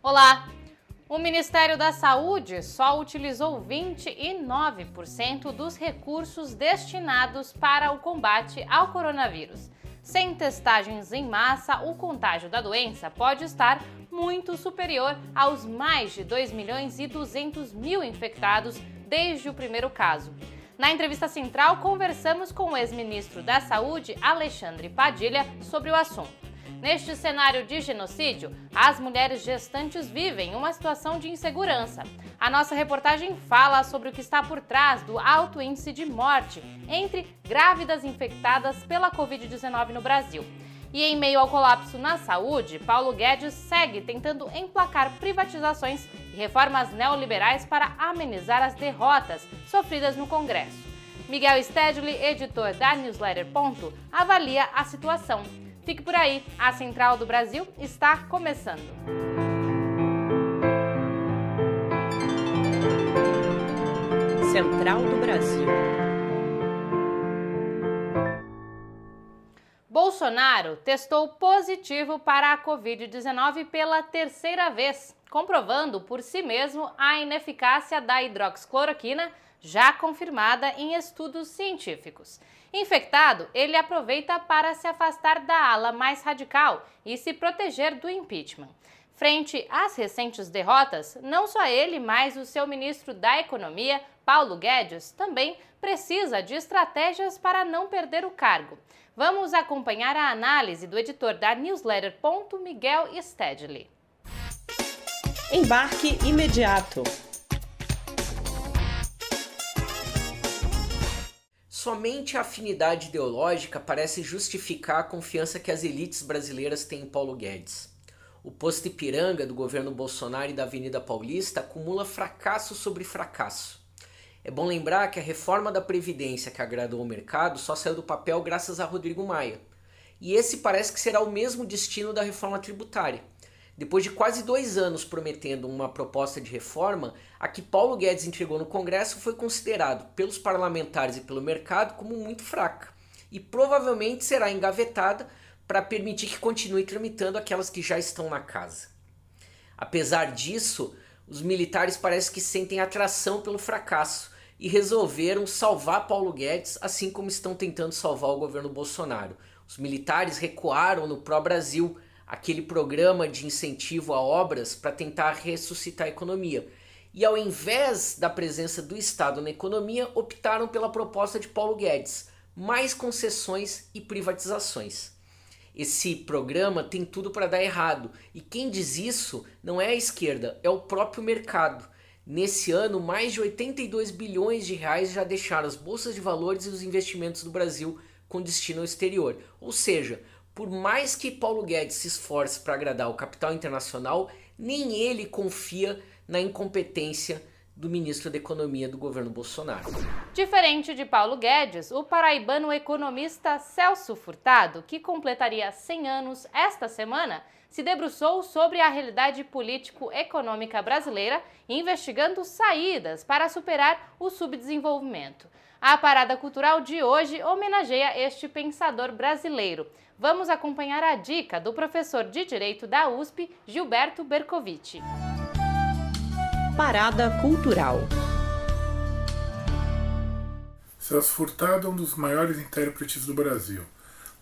Olá! O Ministério da Saúde só utilizou 29% dos recursos destinados para o combate ao coronavírus. Sem testagens em massa, o contágio da doença pode estar muito superior aos mais de 2 milhões e 200 mil infectados desde o primeiro caso. Na entrevista central, conversamos com o ex-ministro da Saúde, Alexandre Padilha, sobre o assunto. Neste cenário de genocídio, as mulheres gestantes vivem uma situação de insegurança. A nossa reportagem fala sobre o que está por trás do alto índice de morte entre grávidas infectadas pela Covid-19 no Brasil. E em meio ao colapso na saúde, Paulo Guedes segue tentando emplacar privatizações e reformas neoliberais para amenizar as derrotas sofridas no Congresso. Miguel Stedley, editor da newsletter Ponto, avalia a situação Fique por aí, a Central do Brasil está começando. Central do Brasil. Bolsonaro testou positivo para a Covid-19 pela terceira vez, comprovando por si mesmo a ineficácia da hidroxicloroquina, já confirmada em estudos científicos. Infectado, ele aproveita para se afastar da ala mais radical e se proteger do impeachment. Frente às recentes derrotas, não só ele, mas o seu ministro da Economia, Paulo Guedes, também precisa de estratégias para não perder o cargo. Vamos acompanhar a análise do editor da newsletter Miguel Stedley. Embarque imediato. Somente a afinidade ideológica parece justificar a confiança que as elites brasileiras têm em Paulo Guedes. O posto Ipiranga do governo Bolsonaro e da Avenida Paulista acumula fracasso sobre fracasso. É bom lembrar que a reforma da Previdência que agradou o mercado só saiu do papel graças a Rodrigo Maia. E esse parece que será o mesmo destino da reforma tributária. Depois de quase dois anos prometendo uma proposta de reforma, a que Paulo Guedes entregou no Congresso foi considerado pelos parlamentares e pelo mercado como muito fraca e provavelmente será engavetada para permitir que continue tramitando aquelas que já estão na casa. Apesar disso, os militares parecem que sentem atração pelo fracasso e resolveram salvar Paulo Guedes, assim como estão tentando salvar o governo Bolsonaro. Os militares recuaram no pró-Brasil aquele programa de incentivo a obras para tentar ressuscitar a economia. E ao invés da presença do Estado na economia, optaram pela proposta de Paulo Guedes: mais concessões e privatizações. Esse programa tem tudo para dar errado, e quem diz isso não é a esquerda, é o próprio mercado. Nesse ano, mais de 82 bilhões de reais já deixaram as bolsas de valores e os investimentos do Brasil com destino ao exterior. Ou seja, por mais que Paulo Guedes se esforce para agradar o capital internacional, nem ele confia na incompetência do ministro da Economia do governo Bolsonaro. Diferente de Paulo Guedes, o paraibano economista Celso Furtado, que completaria 100 anos esta semana, se debruçou sobre a realidade político-econômica brasileira, investigando saídas para superar o subdesenvolvimento. A parada cultural de hoje homenageia este pensador brasileiro. Vamos acompanhar a dica do professor de Direito da USP, Gilberto Bercovitch. Parada Cultural Celso Furtado é um dos maiores intérpretes do Brasil.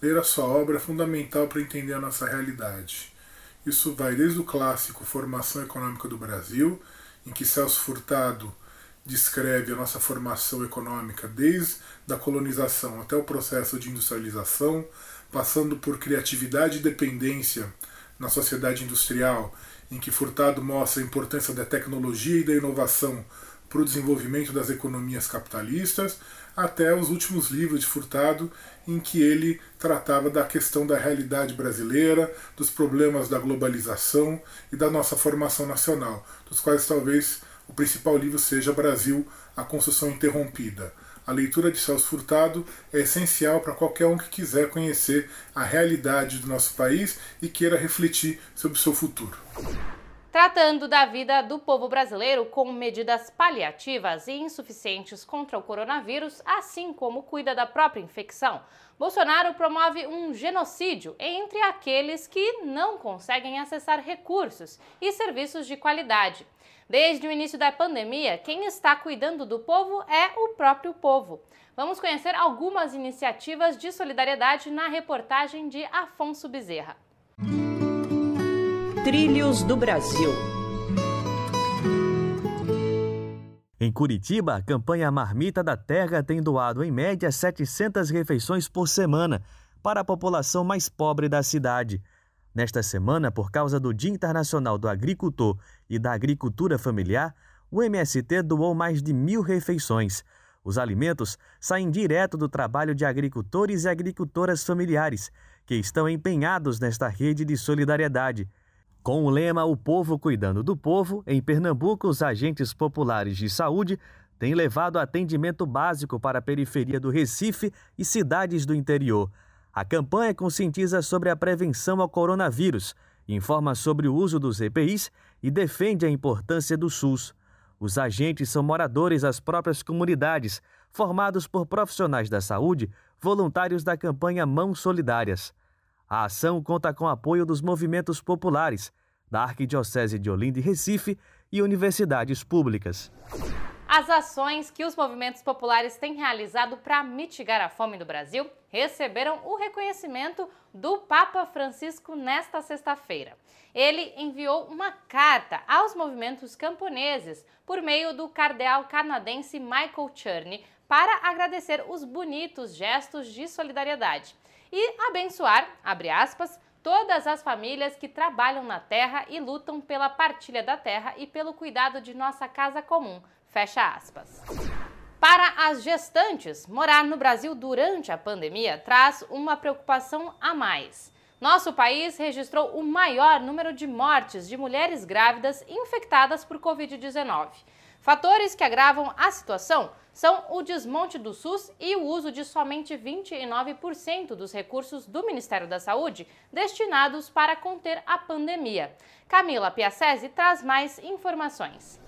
Ler a sua obra é fundamental para entender a nossa realidade. Isso vai desde o clássico Formação Econômica do Brasil, em que Celso Furtado descreve a nossa formação econômica desde a colonização até o processo de industrialização, passando por criatividade e dependência na sociedade industrial, em que Furtado mostra a importância da tecnologia e da inovação para o desenvolvimento das economias capitalistas, até os últimos livros de Furtado, em que ele tratava da questão da realidade brasileira, dos problemas da globalização e da nossa formação nacional, dos quais talvez o principal livro seja Brasil, a Construção Interrompida. A leitura de Celso Furtado é essencial para qualquer um que quiser conhecer a realidade do nosso país e queira refletir sobre o seu futuro. tratando da vida do povo brasileiro com medidas paliativas e insuficientes contra o coronavírus, assim como cuida da própria infecção. Bolsonaro promove um genocídio entre aqueles que não conseguem acessar recursos e serviços de qualidade. Desde o início da pandemia, quem está cuidando do povo é o próprio povo. Vamos conhecer algumas iniciativas de solidariedade na reportagem de Afonso Bezerra. Trilhos do Brasil. Em Curitiba, a campanha Marmita da Terra tem doado em média 700 refeições por semana para a população mais pobre da cidade. Nesta semana, por causa do Dia Internacional do Agricultor e da Agricultura Familiar, o MST doou mais de mil refeições. Os alimentos saem direto do trabalho de agricultores e agricultoras familiares, que estão empenhados nesta rede de solidariedade. Com o lema O Povo Cuidando do Povo, em Pernambuco, os agentes populares de saúde têm levado atendimento básico para a periferia do Recife e cidades do interior. A campanha conscientiza sobre a prevenção ao coronavírus, informa sobre o uso dos EPIs e defende a importância do SUS. Os agentes são moradores das próprias comunidades, formados por profissionais da saúde, voluntários da campanha Mãos Solidárias. A ação conta com apoio dos movimentos populares, da Arquidiocese de Olinda e Recife e universidades públicas. As ações que os movimentos populares têm realizado para mitigar a fome no Brasil receberam o reconhecimento do Papa Francisco nesta sexta-feira. Ele enviou uma carta aos movimentos camponeses por meio do cardeal canadense Michael Cherney para agradecer os bonitos gestos de solidariedade e abençoar, aspas, todas as famílias que trabalham na terra e lutam pela partilha da terra e pelo cuidado de nossa casa comum. Fecha aspas. Para as gestantes, morar no Brasil durante a pandemia traz uma preocupação a mais. Nosso país registrou o maior número de mortes de mulheres grávidas infectadas por Covid-19. Fatores que agravam a situação são o desmonte do SUS e o uso de somente 29% dos recursos do Ministério da Saúde destinados para conter a pandemia. Camila Piacese traz mais informações.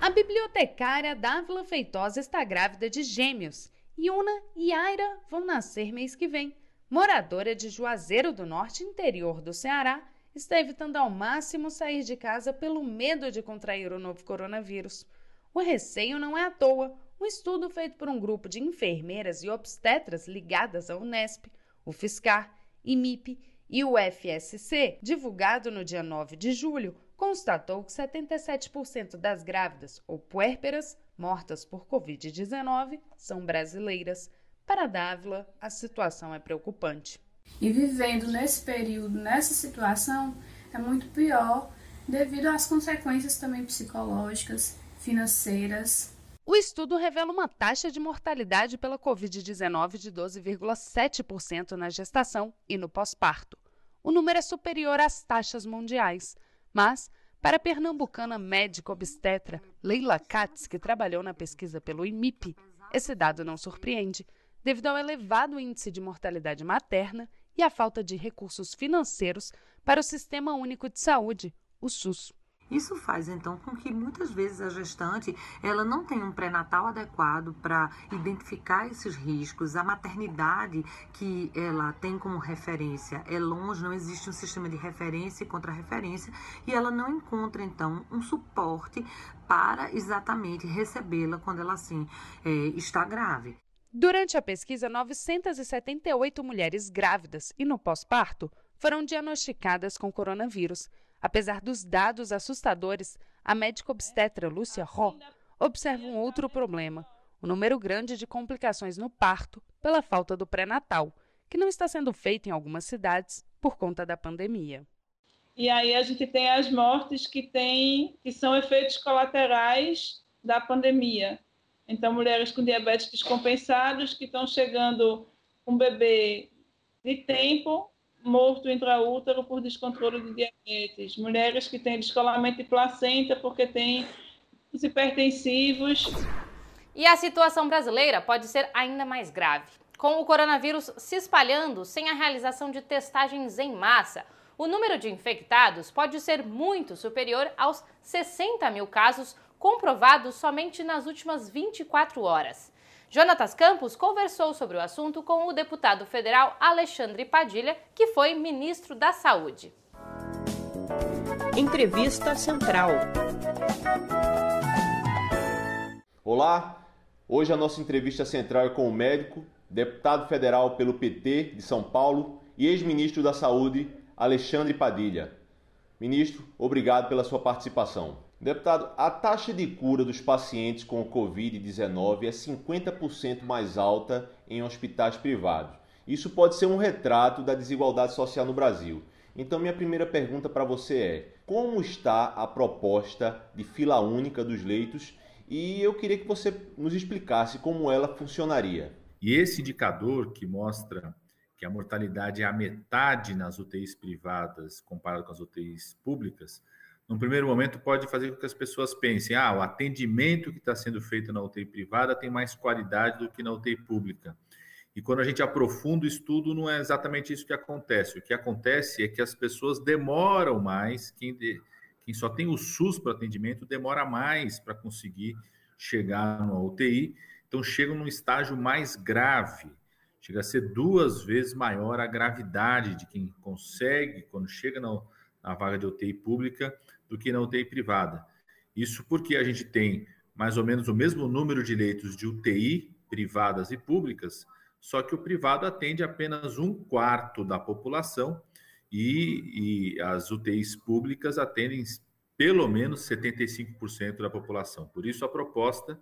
A bibliotecária Dávila Feitosa está grávida de gêmeos. Yuna e Aira vão nascer mês que vem. Moradora de Juazeiro do Norte, interior do Ceará, está evitando ao máximo sair de casa pelo medo de contrair o novo coronavírus. O receio não é à toa. Um estudo feito por um grupo de enfermeiras e obstetras ligadas à Unesp, o FISCAR, IMIP e o FSC, divulgado no dia 9 de julho, constatou que 77% das grávidas ou puérperas mortas por Covid-19 são brasileiras. Para Dávila, a situação é preocupante. E vivendo nesse período, nessa situação, é muito pior devido às consequências também psicológicas financeiras. O estudo revela uma taxa de mortalidade pela Covid-19 de 12,7% na gestação e no pós-parto. O número é superior às taxas mundiais, mas, para a pernambucana médica obstetra Leila Katz, que trabalhou na pesquisa pelo IMIP, esse dado não surpreende, devido ao elevado índice de mortalidade materna e à falta de recursos financeiros para o Sistema Único de Saúde, o SUS. Isso faz então com que muitas vezes a gestante ela não tenha um pré-natal adequado para identificar esses riscos. A maternidade que ela tem como referência é longe, não existe um sistema de referência e contra-referência e ela não encontra então um suporte para exatamente recebê-la quando ela assim é, está grave. Durante a pesquisa, 978 mulheres grávidas e no pós-parto foram diagnosticadas com coronavírus. Apesar dos dados assustadores, a médica obstetra Lúcia Ró observa um outro problema: o número grande de complicações no parto pela falta do pré-natal, que não está sendo feito em algumas cidades por conta da pandemia. E aí a gente tem as mortes que tem, que são efeitos colaterais da pandemia. Então, mulheres com diabetes descompensados que estão chegando com bebê de tempo morto intraútero por descontrole de diabetes, mulheres que têm descolamento de placenta porque têm os hipertensivos. E a situação brasileira pode ser ainda mais grave. Com o coronavírus se espalhando sem a realização de testagens em massa, O número de infectados pode ser muito superior aos 60 mil casos comprovados somente nas últimas 24 horas. Jonatas Campos conversou sobre o assunto com o deputado federal Alexandre Padilha, que foi ministro da Saúde. Entrevista Central. Olá, hoje a nossa entrevista central é com o médico, deputado federal pelo PT de São Paulo e ex-ministro da Saúde, Alexandre Padilha. Ministro, obrigado pela sua participação. Deputado, a taxa de cura dos pacientes com Covid-19 é 50% mais alta em hospitais privados. Isso pode ser um retrato da desigualdade social no Brasil. Então, minha primeira pergunta para você é: como está a proposta de fila única dos leitos? E eu queria que você nos explicasse como ela funcionaria. E esse indicador que mostra que a mortalidade é a metade nas UTIs privadas comparado com as UTIs públicas, num primeiro momento pode fazer com que as pessoas pensem: ah, o atendimento que está sendo feito na UTI privada tem mais qualidade do que na UTI pública. E quando a gente aprofunda o estudo, não é exatamente isso que acontece. O que acontece é que as pessoas demoram mais, quem, de, quem só tem o SUS para atendimento demora mais para conseguir chegar na UTI, então chegam num estágio mais grave. Chega a ser duas vezes maior a gravidade de quem consegue, quando chega na, na vaga de UTI pública, do que na UTI privada. Isso porque a gente tem mais ou menos o mesmo número de leitos de UTI privadas e públicas, só que o privado atende apenas um quarto da população e, e as UTIs públicas atendem pelo menos 75% da população. Por isso, a proposta,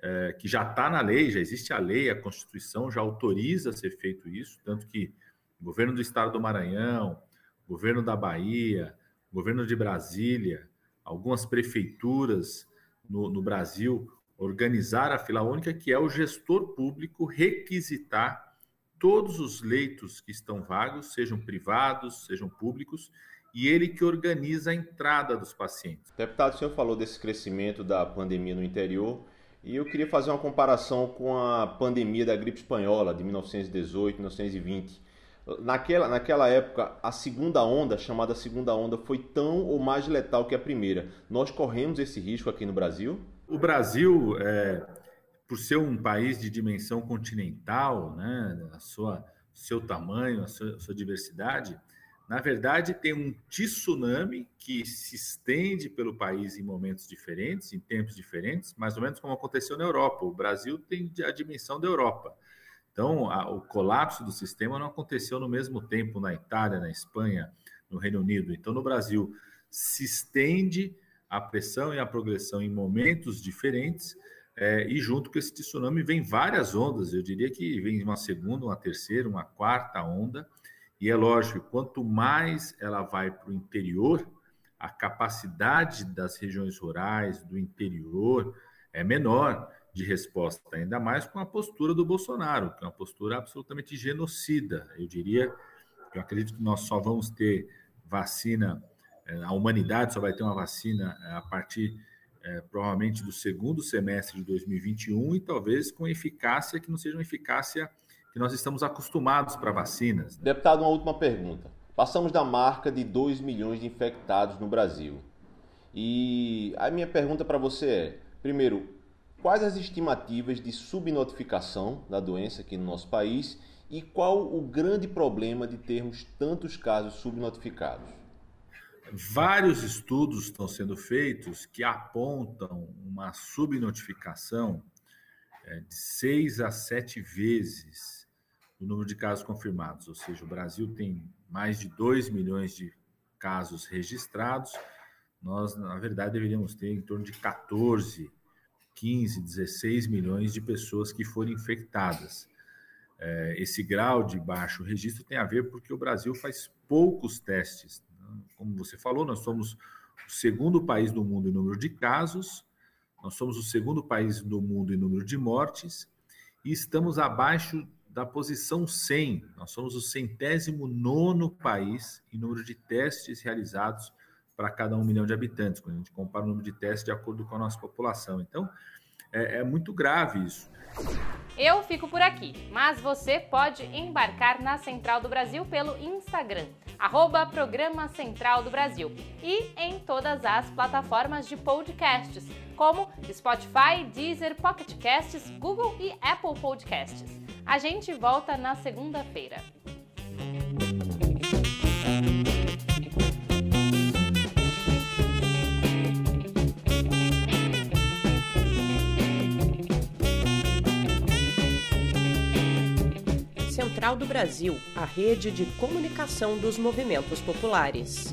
é, que já está na lei, já existe a lei, a Constituição já autoriza ser feito isso, tanto que o governo do estado do Maranhão, o governo da Bahia, governo de Brasília, algumas prefeituras no, no Brasil organizar a fila única, que é o gestor público requisitar todos os leitos que estão vagos, sejam privados, sejam públicos, e ele que organiza a entrada dos pacientes. Deputado, o senhor falou desse crescimento da pandemia no interior, e eu queria fazer uma comparação com a pandemia da gripe espanhola de 1918, 1920. Naquela, naquela época, a segunda onda, chamada segunda onda, foi tão ou mais letal que a primeira. Nós corremos esse risco aqui no Brasil? O Brasil, é, por ser um país de dimensão continental, né, a sua seu tamanho, a sua, a sua diversidade, na verdade tem um tsunami que se estende pelo país em momentos diferentes, em tempos diferentes, mais ou menos como aconteceu na Europa. O Brasil tem a dimensão da Europa. Então, a, o colapso do sistema não aconteceu no mesmo tempo na Itália, na Espanha, no Reino Unido. Então, no Brasil, se estende a pressão e a progressão em momentos diferentes, é, e junto com esse tsunami vem várias ondas, eu diria que vem uma segunda, uma terceira, uma quarta onda, e é lógico, quanto mais ela vai para o interior, a capacidade das regiões rurais, do interior, é menor de resposta, ainda mais com a postura do Bolsonaro, que é uma postura absolutamente genocida. Eu diria, eu acredito que nós só vamos ter vacina é, a humanidade só vai ter uma vacina é, a partir é, provavelmente do segundo semestre de 2021 e talvez com eficácia que não seja uma eficácia que nós estamos acostumados para vacinas. Né? Deputado, uma última pergunta. Passamos da marca de 2 milhões de infectados no Brasil. E a minha pergunta para você é: primeiro, quais as estimativas de subnotificação da doença aqui no nosso país e qual o grande problema de termos tantos casos subnotificados? Vários estudos estão sendo feitos que apontam uma subnotificação é, de seis a sete vezes o número de casos confirmados. Ou seja, o Brasil tem mais de 2 milhões de casos registrados. Nós, na verdade, deveríamos ter em torno de 14, 15, 16 milhões de pessoas que foram infectadas. É, esse grau de baixo registro tem a ver porque o Brasil faz poucos testes como você falou, nós somos o segundo país do mundo em número de casos, nós somos o segundo país do mundo em número de mortes e estamos abaixo da posição 100. Nós somos o centésimo nono país em número de testes realizados para cada um milhão de habitantes, quando a gente compara o número de testes de acordo com a nossa população. Então, É, é muito grave isso. Eu fico por aqui, mas você pode embarcar na Central do Brasil pelo Instagram, arroba Programa Central do Brasil, e em todas as plataformas de podcasts, como Spotify, Deezer, Pocket Casts, Google e Apple Podcasts. A gente volta na segunda-feira. Central do Brasil, a rede de comunicação dos movimentos populares.